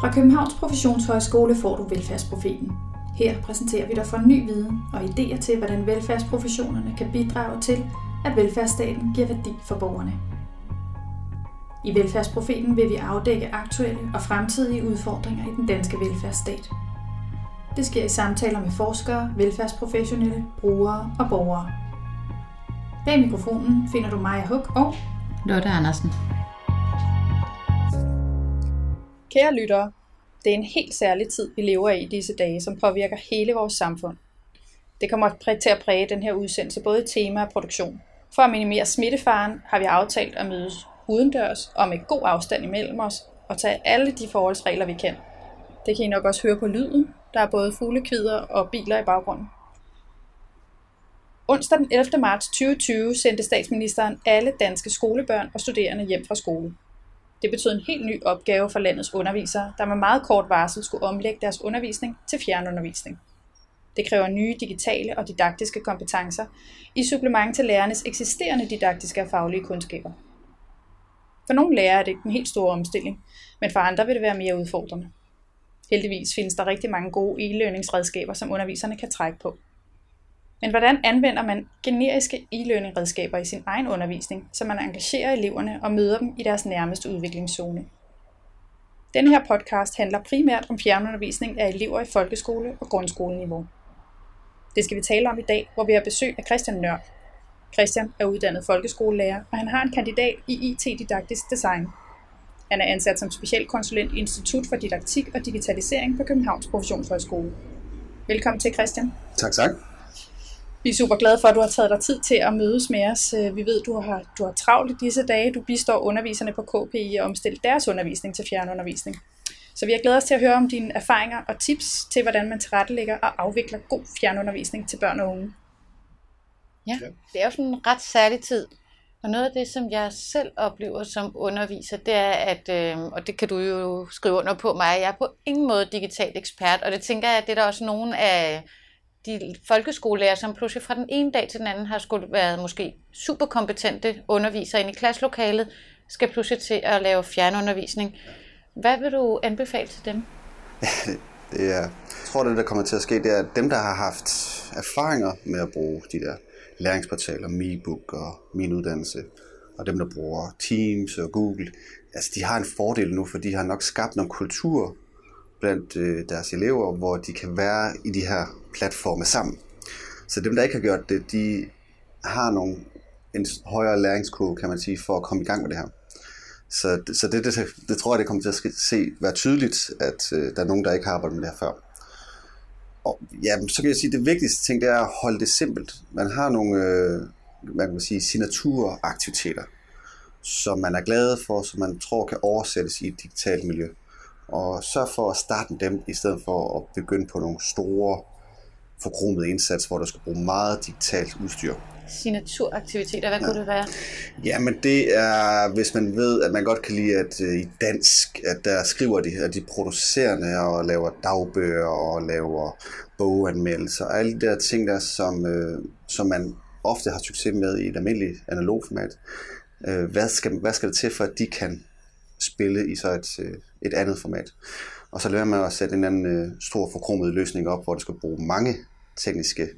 Fra Københavns Professionshøjskole får du Velfærdsprofeten. Her præsenterer vi dig for ny viden og idéer til, hvordan velfærdsprofessionerne kan bidrage til, at velfærdsstaten giver værdi for borgerne. I Velfærdsprofeten vil vi afdække aktuelle og fremtidige udfordringer i den danske velfærdsstat. Det sker i samtaler med forskere, velfærdsprofessionelle, brugere og borgere. Bag mikrofonen finder du Maja Huk og Lotte Andersen. Kære lyttere, det er en helt særlig tid, vi lever i disse dage, som påvirker hele vores samfund. Det kommer til at præge den her udsendelse, både i tema og produktion. For at minimere smittefaren har vi aftalt at mødes udendørs og med god afstand imellem os og tage alle de forholdsregler, vi kan. Det kan I nok også høre på lyden. Der er både fuglekvider og biler i baggrunden. Onsdag den 11. marts 2020 sendte statsministeren alle danske skolebørn og studerende hjem fra skole. Det betød en helt ny opgave for landets undervisere, der med meget kort varsel skulle omlægge deres undervisning til fjernundervisning. Det kræver nye digitale og didaktiske kompetencer i supplement til lærernes eksisterende didaktiske og faglige kundskaber. For nogle lærere er det en helt stor omstilling, men for andre vil det være mere udfordrende. Heldigvis findes der rigtig mange gode e-learningsredskaber, som underviserne kan trække på. Men hvordan anvender man generiske e-learning-redskaber i sin egen undervisning, så man engagerer eleverne og møder dem i deres nærmeste udviklingszone? Denne her podcast handler primært om fjernundervisning af elever i folkeskole- og grundskoleniveau. Det skal vi tale om i dag, hvor vi har besøg af Christian Nørk. Christian er uddannet folkeskolelærer, og han har en kandidat i IT-didaktisk design. Han er ansat som specialkonsulent i Institut for Didaktik og Digitalisering på Københavns Professionshøjskole. Velkommen til, Christian. Tak, tak. Vi er super glade for, at du har taget dig tid til at mødes med os. Øh, vi ved, du har, du har travlt i disse dage. Du bistår underviserne på KPI og omstille deres undervisning til fjernundervisning. Så vi har glædet os til at høre om dine erfaringer og tips til, hvordan man tilrettelægger og afvikler god fjernundervisning til børn og unge. Ja, det er jo sådan en ret særlig tid. Og noget af det, som jeg selv oplever som underviser, det er, at, øh, og det kan du jo skrive under på mig, jeg er på ingen måde digital ekspert, og det tænker jeg, at det er der også nogle af de folkeskolelærer, som pludselig fra den ene dag til den anden har skulle været måske superkompetente undervisere ind i klasselokalet, skal pludselig til at lave fjernundervisning. Hvad vil du anbefale til dem? det er, jeg tror, det der kommer til at ske, det er, at dem, der har haft erfaringer med at bruge de der læringsportaler, MeBook og Min Uddannelse, og dem, der bruger Teams og Google, altså de har en fordel nu, for de har nok skabt nogle kultur blandt øh, deres elever, hvor de kan være i de her platforme sammen. Så dem, der ikke har gjort det, de har nogle, en højere læringskurve, kan man sige, for at komme i gang med det her. Så, så det, det, det tror jeg, det kommer til at se, være tydeligt, at øh, der er nogen, der ikke har arbejdet med det her før. Og ja, så kan jeg sige, at det vigtigste ting, det er at holde det simpelt. Man har nogle, øh, man kan sige, signaturaktiviteter, som man er glad for, som man tror kan oversættes i et digitalt miljø. Og sørg for at starte dem, i stedet for at begynde på nogle store forkromede indsats, hvor du skal bruge meget digitalt udstyr. Signaturaktiviteter, hvad ja. kunne det være? Jamen det er, hvis man ved, at man godt kan lide, at uh, i dansk, at der skriver de, at de producerende og laver dagbøger og laver boganmeldelser, og alle de der ting der, som, uh, som man ofte har succes med i et almindeligt analog format. Uh, hvad, skal, hvad skal der til for, at de kan spille i så et, et andet format? Og så lader man at sætte en anden øh, stor forkromet løsning op, hvor du skal bruge mange tekniske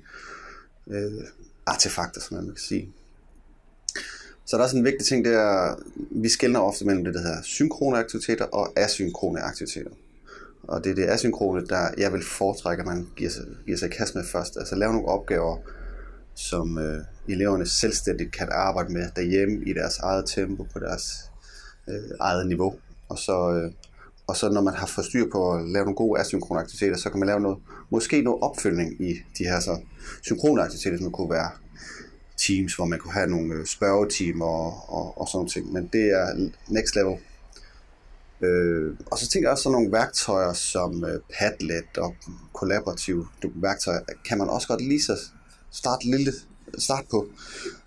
øh, artefakter, som man kan sige. Så der er også en vigtig ting, det er, vi skældner ofte mellem det, der hedder synkrone aktiviteter og asynkrone aktiviteter. Og det er det asynkrone, der jeg vil foretrække, at man giver sig, giver sig kast med først. Altså lave nogle opgaver, som øh, eleverne selvstændigt kan arbejde med derhjemme i deres eget tempo, på deres øh, eget niveau. Og så øh, og så når man har fået styr på at lave nogle gode asynkrone aktiviteter, så kan man lave noget, måske noget opfølgning i de her så synkrone aktiviteter, som kunne være teams, hvor man kunne have nogle øh, spørgetimer og, og, og sådan noget ting. Men det er next level. Øh, og så tænker jeg også sådan nogle værktøjer som øh, Padlet og kollaborative værktøjer, kan man også godt lige så starte lille start på,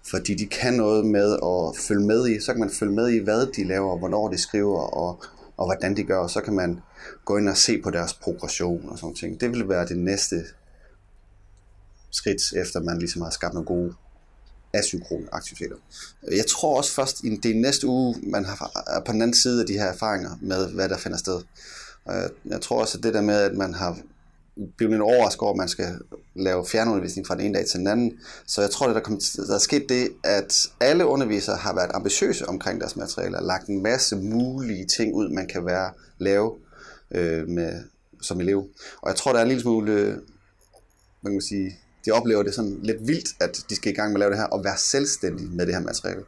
fordi de kan noget med at følge med i, så kan man følge med i, hvad de laver, hvornår de skriver, og og hvordan de gør, og så kan man gå ind og se på deres progression og sådan ting. Det vil være det næste skridt, efter man ligesom har skabt nogle gode asynkrone aktiviteter. Jeg tror også først, i det næste uge, man har, er på den anden side af de her erfaringer med, hvad der finder sted. Og jeg, jeg tror også, at det der med, at man har blevet lidt overrasket over, at man skal lave fjernundervisning fra den ene dag til den anden. Så jeg tror, at der, kom, der er sket det, at alle undervisere har været ambitiøse omkring deres materialer, lagt en masse mulige ting ud, man kan være lave øh, med, som elev. Og jeg tror, der er en lille smule, øh, kan man sige, de oplever det sådan lidt vildt, at de skal i gang med at lave det her, og være selvstændige med det her materiale.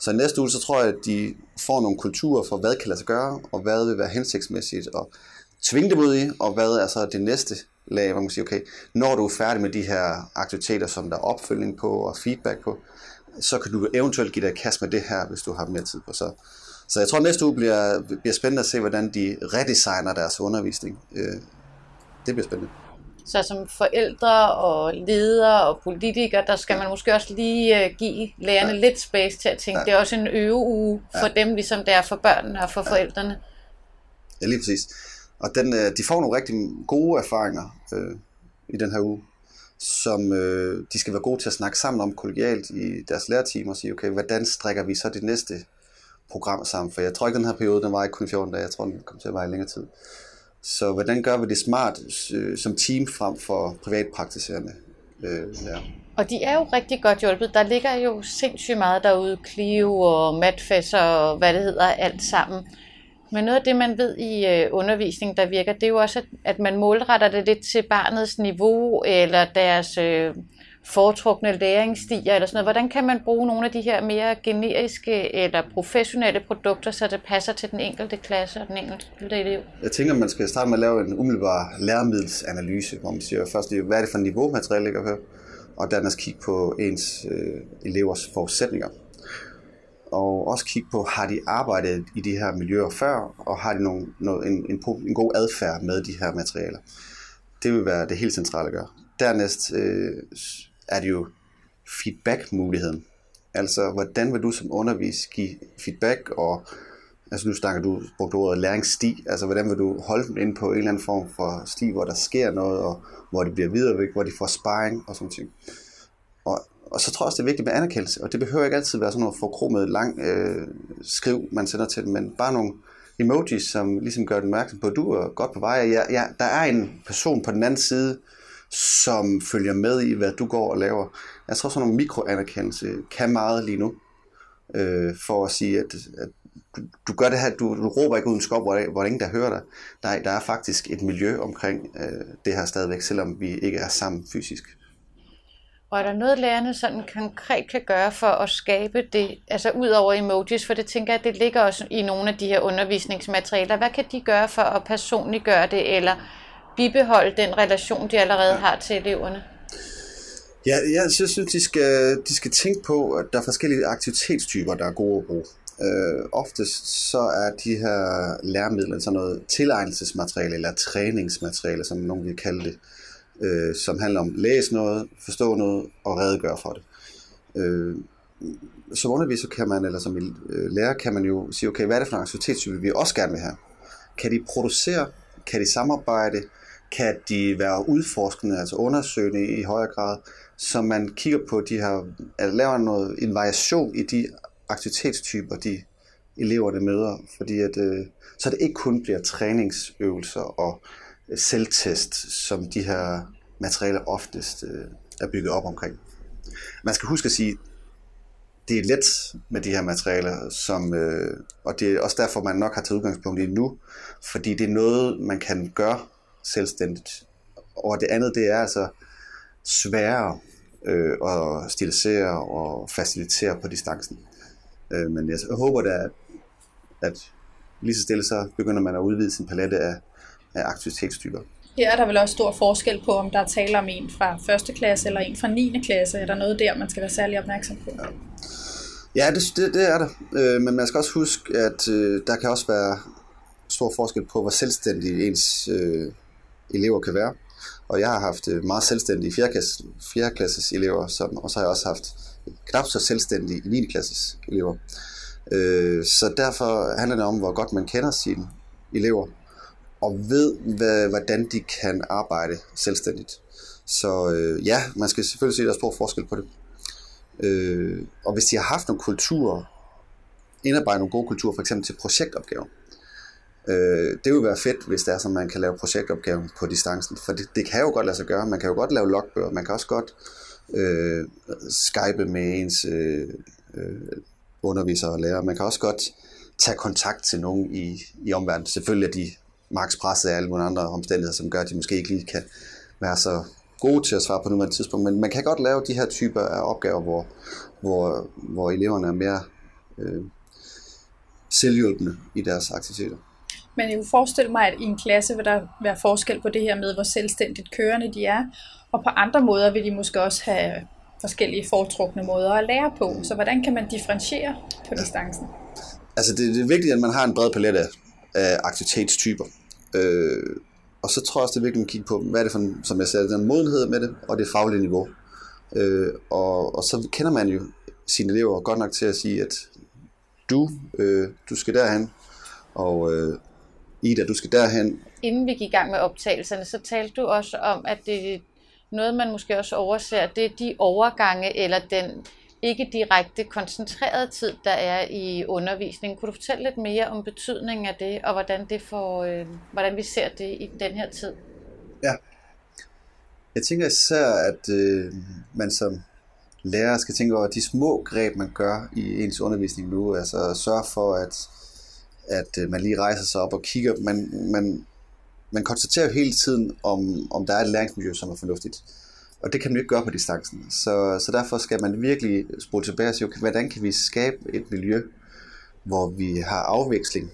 Så i næste uge, så tror jeg, at de får nogle kulturer for, hvad kan lade sig gøre, og hvad vil være hensigtsmæssigt, og tvinge dem ud i, og hvad er så det næste lag, hvor man siger, okay, når du er færdig med de her aktiviteter, som der er opfølgning på og feedback på, så kan du eventuelt give dig kast med det her, hvis du har mere tid på. Så, så jeg tror, at næste uge bliver, bliver spændende at se, hvordan de redesigner deres undervisning. Øh, det bliver spændende. Så som forældre og ledere og politikere, der skal man måske også lige øh, give lærerne ja. lidt space til at tænke, ja. det er også en øveuge for ja. dem, ligesom det er for børnene og for ja. forældrene. Ja, lige præcis. Og den, øh, de får nogle rigtig gode erfaringer øh, i den her uge, som øh, de skal være gode til at snakke sammen om kollegialt i deres lærerteam og sige, okay, hvordan strikker vi så det næste program sammen? For jeg tror ikke, den her periode, den var ikke kun 14 dage, jeg tror, den kommer til at være i længere tid. Så hvordan gør vi det smart øh, som team frem for privatpraktiserende øh, lærer? Og de er jo rigtig godt hjulpet. Der ligger jo sindssygt meget derude, Clio og Matfes og hvad det hedder, alt sammen. Men noget af det, man ved i øh, undervisning, der virker, det er jo også, at, man målretter det lidt til barnets niveau, eller deres øh, foretrukne læringsstiger, eller sådan noget. Hvordan kan man bruge nogle af de her mere generiske eller professionelle produkter, så det passer til den enkelte klasse og den enkelte elev? Jeg tænker, man skal starte med at lave en umiddelbar læremiddelsanalyse, hvor man siger først, hvad er det for et niveau, materiale ligger på, og dernæst kigge på ens øh, elevers forudsætninger og også kigge på, har de arbejdet i de her miljøer før, og har de nogle, noget, en, en, en god adfærd med de her materialer. Det vil være det helt centrale at gøre. Dernæst øh, er det jo feedback-muligheden. Altså, hvordan vil du som undervis give feedback, og altså nu snakker du, brugte ordet læringssti, altså hvordan vil du holde dem ind på en eller anden form for sti, hvor der sker noget, og hvor de bliver viderevæk, hvor de får sparring og sådan ting. Og og så tror jeg også, det er vigtigt med anerkendelse, og det behøver ikke altid være sådan noget forkromet lang øh, skriv, man sender til dem, men bare nogle emojis, som ligesom gør den opmærksom på, at du er godt på vej. Ja, ja, der er en person på den anden side, som følger med i, hvad du går og laver. Jeg tror, sådan nogle mikroanerkendelse kan meget lige nu, øh, for at sige, at, at du, du gør det her, du, du råber ikke uden skov, hvor, hvor ingen der hører dig. Der, der er faktisk et miljø omkring øh, det her stadigvæk, selvom vi ikke er sammen fysisk. Og er der noget, lærerne sådan konkret kan gøre for at skabe det, altså ud over emojis, for det tænker jeg, det ligger også i nogle af de her undervisningsmaterialer. Hvad kan de gøre for at personliggøre det, eller bibeholde den relation, de allerede har til eleverne? Ja, jeg synes, de skal, de skal tænke på, at der er forskellige aktivitetstyper, der er gode at bruge. Øh, oftest så er de her læremidler sådan noget tilegnelsesmateriale eller træningsmateriale, som nogen vil kalde det øh, som handler om læse noget, forstå noget og redegøre for det. Øh, som underviser kan man, eller som øh, lærer, kan man jo sige, okay, hvad er det for en aktivitetstype, vi også gerne vil have? Kan de producere? Kan de samarbejde? Kan de være udforskende, altså undersøgende i højere grad? Så man kigger på de her, at laver noget, en variation i de aktivitetstyper, de eleverne møder, fordi at, øh, så det ikke kun bliver træningsøvelser og selvtest, som de her materialer oftest øh, er bygget op omkring. Man skal huske at sige, det er let med de her materialer, som, øh, og det er også derfor, man nok har taget udgangspunkt i nu, fordi det er noget, man kan gøre selvstændigt. Og det andet, det er altså sværere øh, at stilisere og facilitere på distancen. Øh, men jeg håber da, at, at lige så stille så begynder man at udvide sin palette af af aktivitetstyper. Her er der vel også stor forskel på, om der er tale om en fra 1. klasse eller en fra 9. klasse. Er der noget der, man skal være særlig opmærksom på? Ja, ja det, det, det er der. Øh, men man skal også huske, at øh, der kan også være stor forskel på, hvor selvstændige ens øh, elever kan være. Og jeg har haft øh, meget selvstændige 4. Klasses, 4. klasses elever, som, og så har jeg også haft knap så selvstændige 9. klasses elever. Øh, så derfor handler det om, hvor godt man kender sine elever, og ved, hvad, hvordan de kan arbejde selvstændigt. Så øh, ja, man skal selvfølgelig se, at der er stor forskel på det. Øh, og hvis de har haft nogle kulturer, indarbejdet nogle gode kulturer, for eksempel til projektopgaver, Øh, det vil være fedt, hvis det er sådan, man kan lave projektopgaven på distancen, for det, det kan jo godt lade sig gøre. Man kan jo godt lave logbøger, man kan også godt øh, skype med ens øh, øh, undervisere og lærere. Man kan også godt tage kontakt til nogen i, i omverdenen. Selvfølgelig er de maks presset af alle mulige andre omstændigheder, som gør, at de måske ikke lige kan være så gode til at svare på nuværende tidspunkt, men man kan godt lave de her typer af opgaver, hvor, hvor, hvor eleverne er mere øh, selvhjulpende i deres aktiviteter. Men jeg kunne forestille mig, at i en klasse vil der være forskel på det her med, hvor selvstændigt kørende de er, og på andre måder vil de måske også have forskellige foretrukne måder at lære på. Så hvordan kan man differentiere på distancen? Altså det, det er vigtigt, at man har en bred palet af, af aktivitetstyper. Øh, og så tror jeg også, det er vigtigt at kigge på, hvad er det for, en, som jeg sagde, den modenhed med det, og det faglige niveau. Øh, og, og så kender man jo sine elever godt nok til at sige, at du, øh, du skal derhen, og øh, Ida, du skal derhen. Inden vi gik i gang med optagelserne, så talte du også om, at det noget, man måske også overser, det er de overgange eller den ikke direkte koncentreret tid, der er i undervisningen. Kunne du fortælle lidt mere om betydningen af det, og hvordan, det får, øh, hvordan vi ser det i den her tid? Ja. Jeg tænker især, at øh, man som lærer skal tænke over de små greb, man gør i ens undervisning nu. Altså sørge for, at, at øh, man lige rejser sig op og kigger. Man, man, man konstaterer jo hele tiden, om, om der er et læringsmiljø, som er fornuftigt. Og det kan man jo ikke gøre på distancen. Så, så derfor skal man virkelig spole tilbage og sige, okay, hvordan kan vi skabe et miljø, hvor vi har afveksling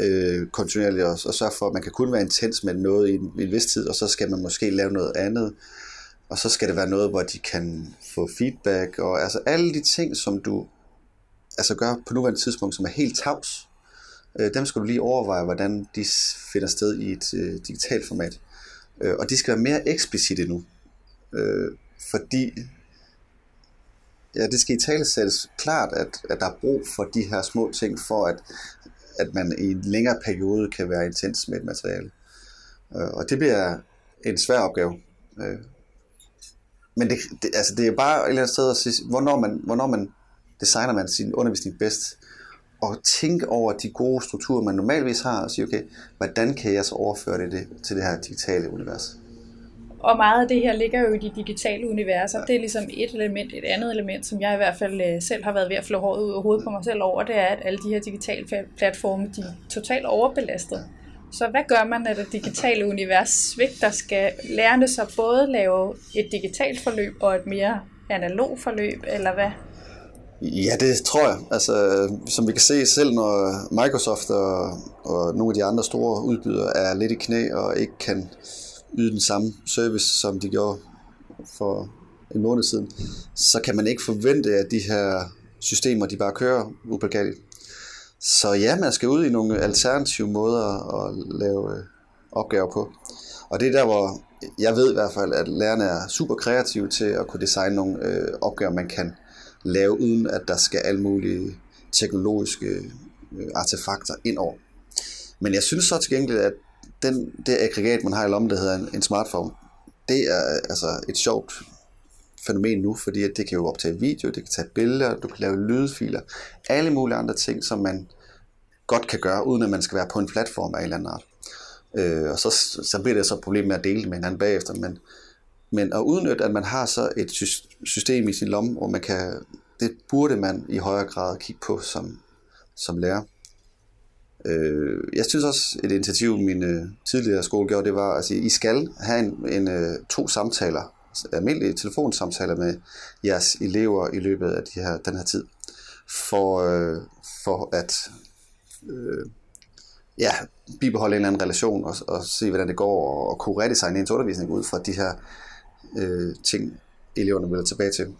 øh, kontinuerligt også, og sørge for, at man kan kun være intens med noget i en, i en vis tid, og så skal man måske lave noget andet. Og så skal det være noget, hvor de kan få feedback, og altså alle de ting, som du altså gør på nuværende tidspunkt, som er helt tavs, øh, dem skal du lige overveje, hvordan de finder sted i et øh, digitalt format. Øh, og de skal være mere eksplicite nu. Øh, fordi ja, det skal i tale sættes klart, at, at der er brug for de her små ting, for at, at man i en længere periode kan være intens med et materiale. Øh, og det bliver en svær opgave. Øh, men det, det, altså det er bare et eller andet sted at sige, hvornår man, hvornår man designer man sin undervisning bedst, og tænke over de gode strukturer, man normalvis har, og sige, okay, hvordan kan jeg så overføre det til det her digitale univers? Og meget af det her ligger jo i de digitale universer. Ja. Det er ligesom et element. Et andet element, som jeg i hvert fald øh, selv har været ved at flå håret ud af hovedet på mig selv over, det er, at alle de her digitale platforme, de er totalt overbelastet. Så hvad gør man, når det digitale univers svigter? Skal lærerne så både lave et digitalt forløb og et mere analog forløb, eller hvad? Ja, det tror jeg. Altså, som vi kan se selv, når Microsoft og, og nogle af de andre store udbydere er lidt i knæ og ikke kan yde den samme service, som de gjorde for en måned siden, så kan man ikke forvente, at de her systemer, de bare kører upåkaldeligt. Så ja, man skal ud i nogle alternative måder at lave øh, opgaver på. Og det er der, hvor jeg ved i hvert fald, at lærerne er super kreative til at kunne designe nogle øh, opgaver, man kan lave, uden at der skal alle mulige teknologiske øh, artefakter ind over. Men jeg synes så til gengæld, at den, det aggregat, man har i lommen, der hedder en, en smartphone, det er altså et sjovt fænomen nu, fordi at det kan jo optage video, det kan tage billeder, du kan lave lydfiler, alle mulige andre ting, som man godt kan gøre, uden at man skal være på en platform af en eller anden art. Øh, og så, så bliver det så et problem med at dele med hinanden bagefter, men, men at udnytte, at man har så et system i sin lomme, hvor man kan, det burde man i højere grad kigge på som, som lærer. Øh, jeg synes også, et initiativ, min øh, tidligere skole gjorde, det var at sige, I skal have en, en, øh, to samtaler, almindelige telefonsamtaler med jeres elever i løbet af de her, den her tid, for, øh, for at øh, ja, bibeholde en eller anden relation og, og se, hvordan det går, og, og kunne redesigne ens undervisning ud fra de her øh, ting, eleverne vil tilbage til.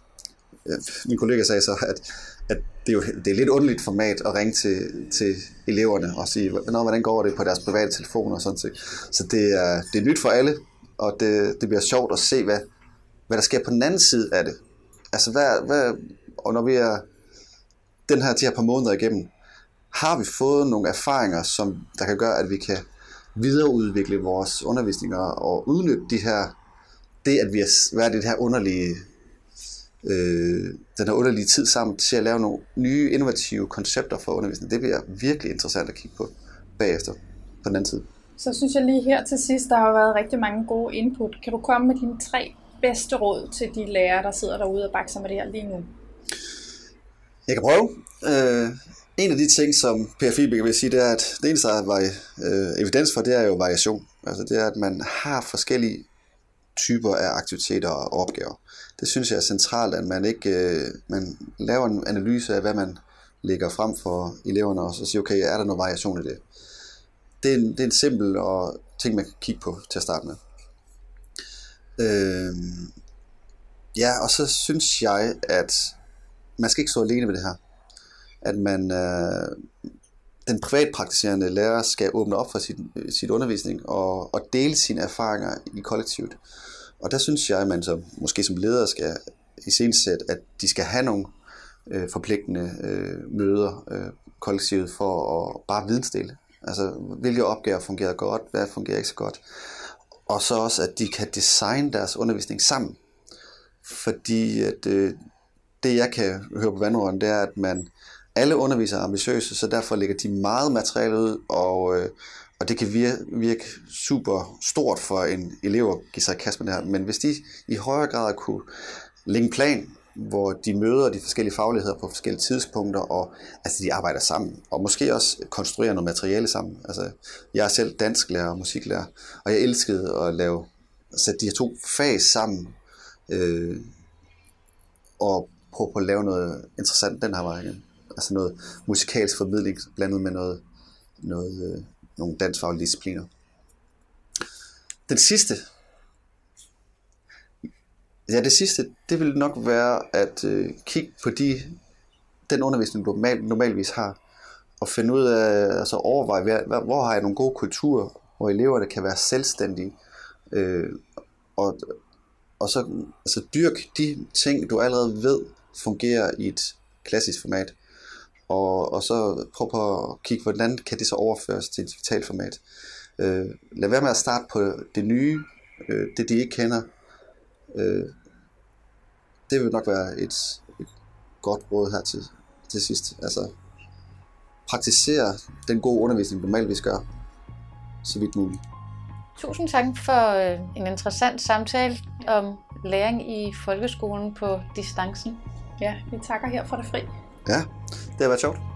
Øh, min kollega sagde så, at at det er jo det er lidt underligt format at ringe til, til eleverne og sige, hvordan går det på deres private telefoner og sådan set. Så det er, det er nyt for alle, og det, det bliver sjovt at se, hvad, hvad der sker på den anden side af det. Altså, hvad, hvad, og når vi er den her, de her par måneder igennem, har vi fået nogle erfaringer, som der kan gøre, at vi kan videreudvikle vores undervisninger og udnytte de her, det at vi har været i det her underlige øh, den her underlige tid sammen til at lave nogle nye innovative koncepter for undervisning. Det bliver virkelig interessant at kigge på bagefter. på den anden side. Så synes jeg lige her til sidst, der har været rigtig mange gode input. Kan du komme med dine tre bedste råd til de lærere, der sidder derude og bakser med det her lige nu? Jeg kan prøve. Øh, en af de ting, som PFI vil sige, det er, at det eneste, der er øh, evidens for, det er jo variation. Altså det er, at man har forskellige typer af aktiviteter og opgaver. Det synes jeg er centralt, at man ikke øh, man laver en analyse af, hvad man lægger frem for eleverne, og så siger, okay, er der noget variation i det? Det er en, det er en simpel og ting, man kan kigge på til at starte med. Øh, ja, og så synes jeg, at man skal ikke stå alene med det her. At man, øh, den privatpraktiserende lærer skal åbne op for sit, øh, sit undervisning og, og dele sine erfaringer i kollektivet. Og der synes jeg, at man som, måske som leder skal i sæt, at de skal have nogle øh, forpligtende øh, møder øh, kollektivet for at bare vidensdele. Altså, hvilke opgaver fungerer godt, hvad fungerer ikke så godt. Og så også, at de kan designe deres undervisning sammen. Fordi at, øh, det, jeg kan høre på vandrøren, det er, at man alle undervisere er ambitiøse, så derfor lægger de meget materiale ud, og, øh, og det kan virke, virke super stort for en elev at give sig kast med det her. Men hvis de i højere grad kunne lægge en plan, hvor de møder de forskellige fagligheder på forskellige tidspunkter, og altså de arbejder sammen, og måske også konstruerer noget materiale sammen. Altså, jeg er selv dansklærer og musiklærer, og jeg elskede at lave, sætte de her to fag sammen, øh, og prøve på at lave noget interessant den her vej igen. Altså noget musikalsk formidling blandet med noget, noget, øh, nogle dansfaglige discipliner. Den sidste, ja det sidste, det vil nok være at øh, kigge på de, den undervisning, du normal, normalvis har, og finde ud af, altså overveje, hvor, hvor har jeg nogle gode kulturer, hvor eleverne kan være selvstændige, øh, og, og så altså dyrk de ting, du allerede ved fungerer i et klassisk format, og, og så prøv på at kigge, hvordan kan det så overføres til et digitalt format. Øh, lad være med at starte på det nye, øh, det de ikke kender. Øh, det vil nok være et, et godt råd her til, til sidst. Altså, praktisere den gode undervisning, du normalvis gør, så vidt muligt. Tusind tak for øh, en interessant samtale om læring i folkeskolen på distancen. Ja, vi takker her fra det fri. Ja, det har været sjovt.